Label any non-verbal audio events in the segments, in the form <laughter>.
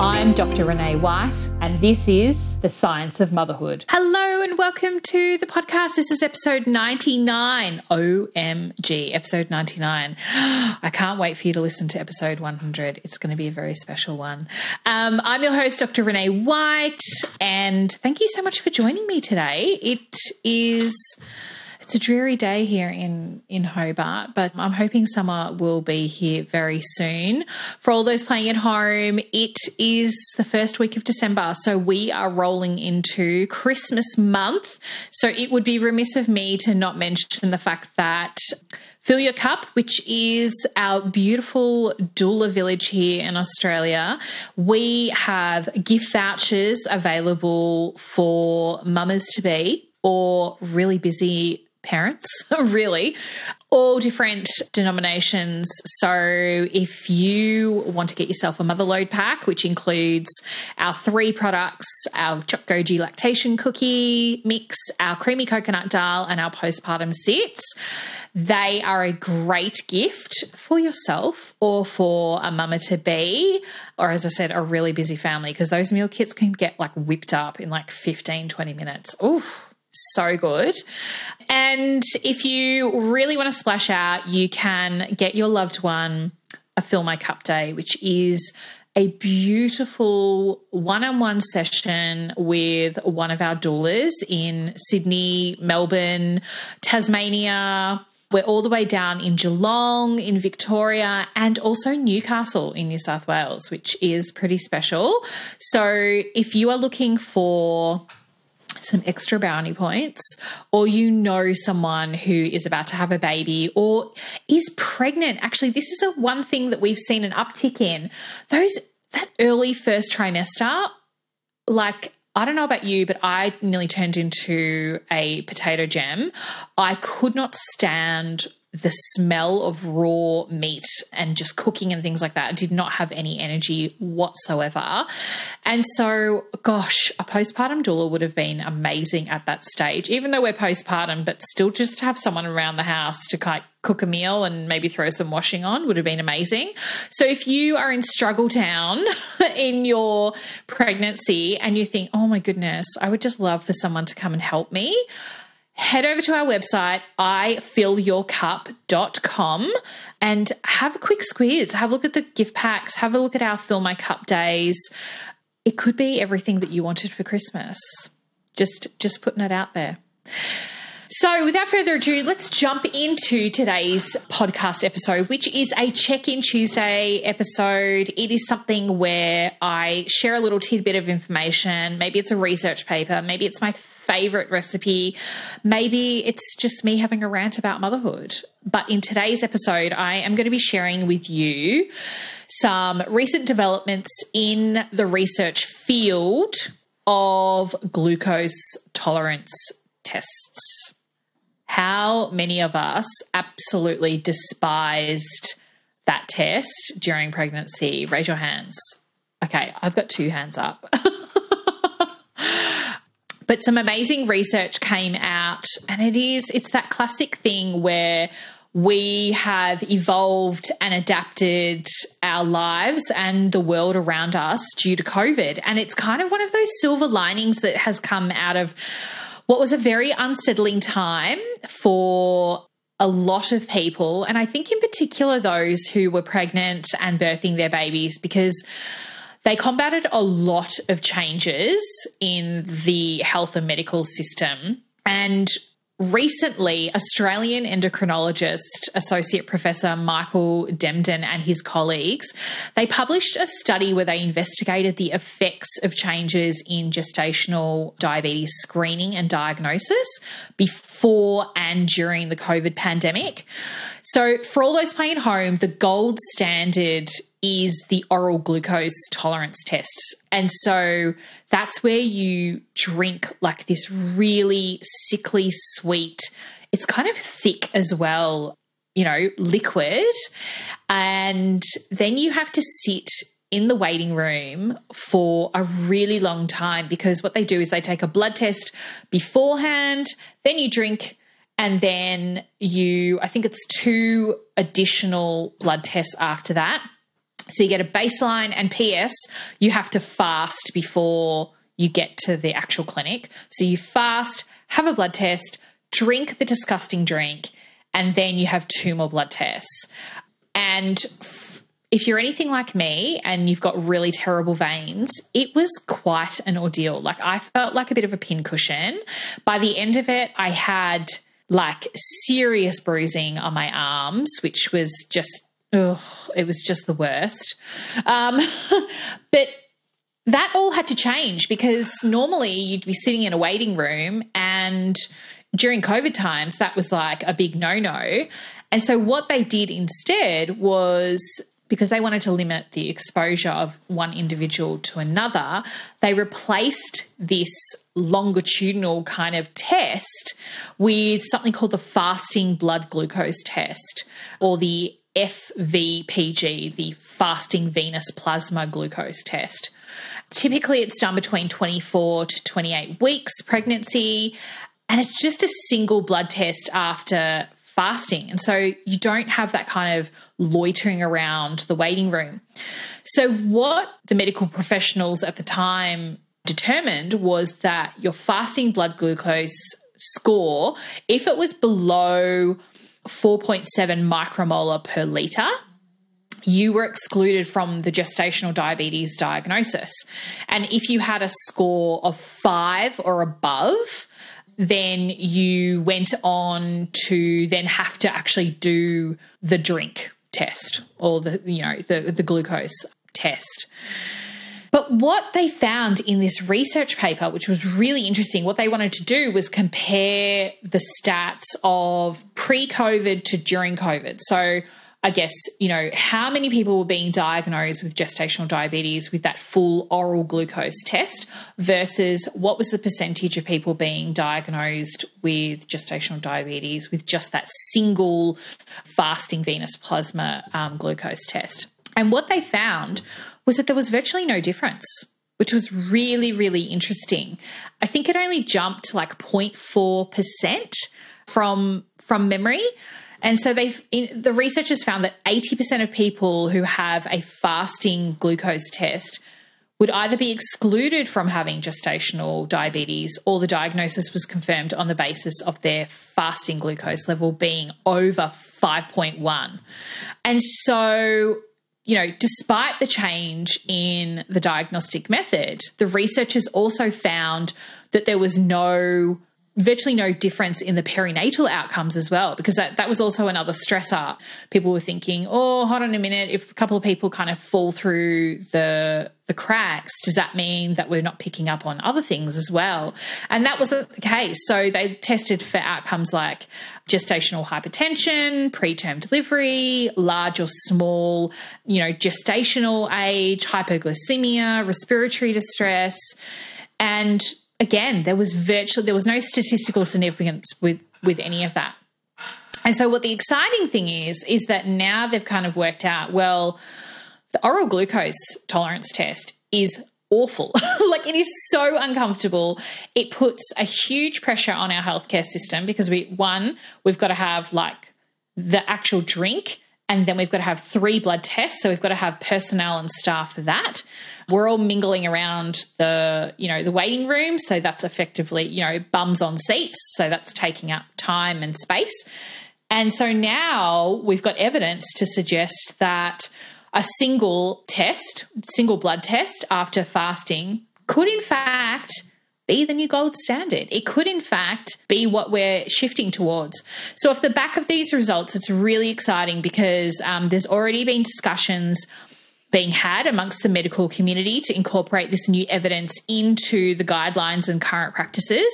I'm Dr. Renee White, and this is The Science of Motherhood. Hello, and welcome to the podcast. This is episode 99. OMG, episode 99. <gasps> I can't wait for you to listen to episode 100. It's going to be a very special one. Um, I'm your host, Dr. Renee White, and thank you so much for joining me today. It is it's a dreary day here in in Hobart, but I'm hoping summer will be here very soon. For all those playing at home, it is the first week of December, so we are rolling into Christmas month. So it would be remiss of me to not mention the fact that Fill Your Cup, which is our beautiful doula village here in Australia. We have gift vouchers available for mamas to be or really busy parents, <laughs> really, all different denominations. So, if you want to get yourself a mother load pack, which includes our three products our Choc Goji lactation cookie mix, our creamy coconut dal, and our postpartum sits, they are a great gift for yourself or for a mama to be, or as I said, a really busy family, because those meal kits can get like whipped up in like 15, 20 minutes. Oof so good. And if you really want to splash out, you can get your loved one a Fill My Cup Day, which is a beautiful one on one session with one of our doulas in Sydney, Melbourne, Tasmania. We're all the way down in Geelong, in Victoria, and also Newcastle in New South Wales, which is pretty special. So if you are looking for some extra bounty points, or you know someone who is about to have a baby or is pregnant. Actually, this is a one thing that we've seen an uptick in. Those that early first trimester, like I don't know about you, but I nearly turned into a potato gem. I could not stand the smell of raw meat and just cooking and things like that. Did not have any energy whatsoever. And so, gosh, a postpartum doula would have been amazing at that stage, even though we're postpartum, but still just to have someone around the house to kind of cook a meal and maybe throw some washing on would have been amazing. So if you are in struggle town <laughs> in your pregnancy and you think, oh my goodness, I would just love for someone to come and help me head over to our website, ifillyourcup.com, and have a quick squeeze. Have a look at the gift packs, have a look at our Fill My Cup days. It could be everything that you wanted for Christmas. Just just putting it out there. So, without further ado, let's jump into today's podcast episode, which is a check in Tuesday episode. It is something where I share a little tidbit of information. Maybe it's a research paper, maybe it's my favorite recipe. Maybe it's just me having a rant about motherhood. But in today's episode, I am going to be sharing with you some recent developments in the research field of glucose tolerance tests. How many of us absolutely despised that test during pregnancy? Raise your hands. Okay, I've got two hands up. <laughs> But some amazing research came out, and it is, it's that classic thing where we have evolved and adapted our lives and the world around us due to COVID. And it's kind of one of those silver linings that has come out of what was a very unsettling time for a lot of people. And I think, in particular, those who were pregnant and birthing their babies, because they combated a lot of changes in the health and medical system. And recently, Australian endocrinologist, Associate Professor Michael d'Emden and his colleagues, they published a study where they investigated the effects of changes in gestational diabetes screening and diagnosis before and during the COVID pandemic. So, for all those playing home, the gold standard is the oral glucose tolerance test. And so that's where you drink like this really sickly sweet, it's kind of thick as well, you know, liquid. And then you have to sit in the waiting room for a really long time because what they do is they take a blood test beforehand, then you drink, and then you, I think it's two additional blood tests after that. So you get a baseline, and PS, you have to fast before you get to the actual clinic. So you fast, have a blood test, drink the disgusting drink, and then you have two more blood tests. And if you're anything like me and you've got really terrible veins, it was quite an ordeal. Like I felt like a bit of a pincushion. By the end of it, I had like serious bruising on my arms, which was just, ugh, it was just the worst. Um, <laughs> but that all had to change because normally you'd be sitting in a waiting room and during COVID times, that was like a big no no. And so, what they did instead was because they wanted to limit the exposure of one individual to another, they replaced this longitudinal kind of test with something called the fasting blood glucose test or the FVPG, the fasting venous plasma glucose test. Typically, it's done between 24 to 28 weeks pregnancy, and it's just a single blood test after fasting. And so you don't have that kind of loitering around the waiting room. So, what the medical professionals at the time determined was that your fasting blood glucose score, if it was below 4.7 micromolar per litre, you were excluded from the gestational diabetes diagnosis. And if you had a score of five or above, then you went on to then have to actually do the drink test or the you know the the glucose test. But what they found in this research paper, which was really interesting, what they wanted to do was compare the stats of pre COVID to during COVID. So I guess, you know, how many people were being diagnosed with gestational diabetes with that full oral glucose test versus what was the percentage of people being diagnosed with gestational diabetes with just that single fasting venous plasma um, glucose test. And what they found was that there was virtually no difference which was really, really interesting. I think it only jumped like 0.4% from from memory. And so they've the researchers found that 80% of people who have a fasting glucose test would either be excluded from having gestational diabetes or the diagnosis was confirmed on the basis of their fasting glucose level being over 5.1. And so, you know, despite the change in the diagnostic method, the researchers also found that there was no virtually no difference in the perinatal outcomes as well, because that, that was also another stressor. People were thinking, oh, hold on a minute, if a couple of people kind of fall through the the cracks, does that mean that we're not picking up on other things as well? And that wasn't the case. So they tested for outcomes like gestational hypertension, preterm delivery, large or small, you know, gestational age, hypoglycemia, respiratory distress, and again, there was virtually there was no statistical significance with with any of that. And so what the exciting thing is is that now they've kind of worked out well the oral glucose tolerance test is awful. <laughs> like it is so uncomfortable. It puts a huge pressure on our healthcare system because we one, we've got to have like the actual drink and then we've got to have three blood tests. So we've got to have personnel and staff for that. We're all mingling around the you know the waiting room. So that's effectively you know bums on seats. So that's taking up time and space. And so now we've got evidence to suggest that a single test single blood test after fasting could in fact be the new gold standard. It could, in fact, be what we're shifting towards. So, off the back of these results, it's really exciting because um, there's already been discussions being had amongst the medical community to incorporate this new evidence into the guidelines and current practices.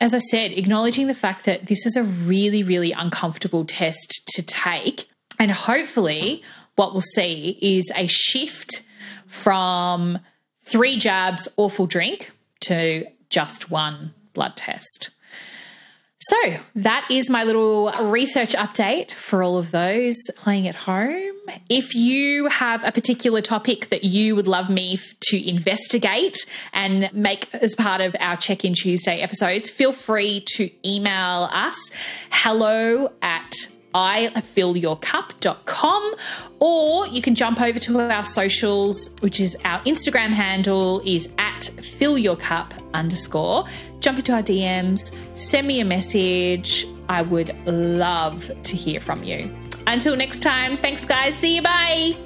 As I said, acknowledging the fact that this is a really, really uncomfortable test to take. And hopefully, what we'll see is a shift from three jabs, awful drink to just one blood test. So, that is my little research update for all of those playing at home. If you have a particular topic that you would love me to investigate and make as part of our Check In Tuesday episodes, feel free to email us hello at ifillyourcup.com or you can jump over to our socials which is our instagram handle is at fillyourcup underscore. Jump into our dms send me a message. I would love to hear from you. Until next time thanks guys. See you bye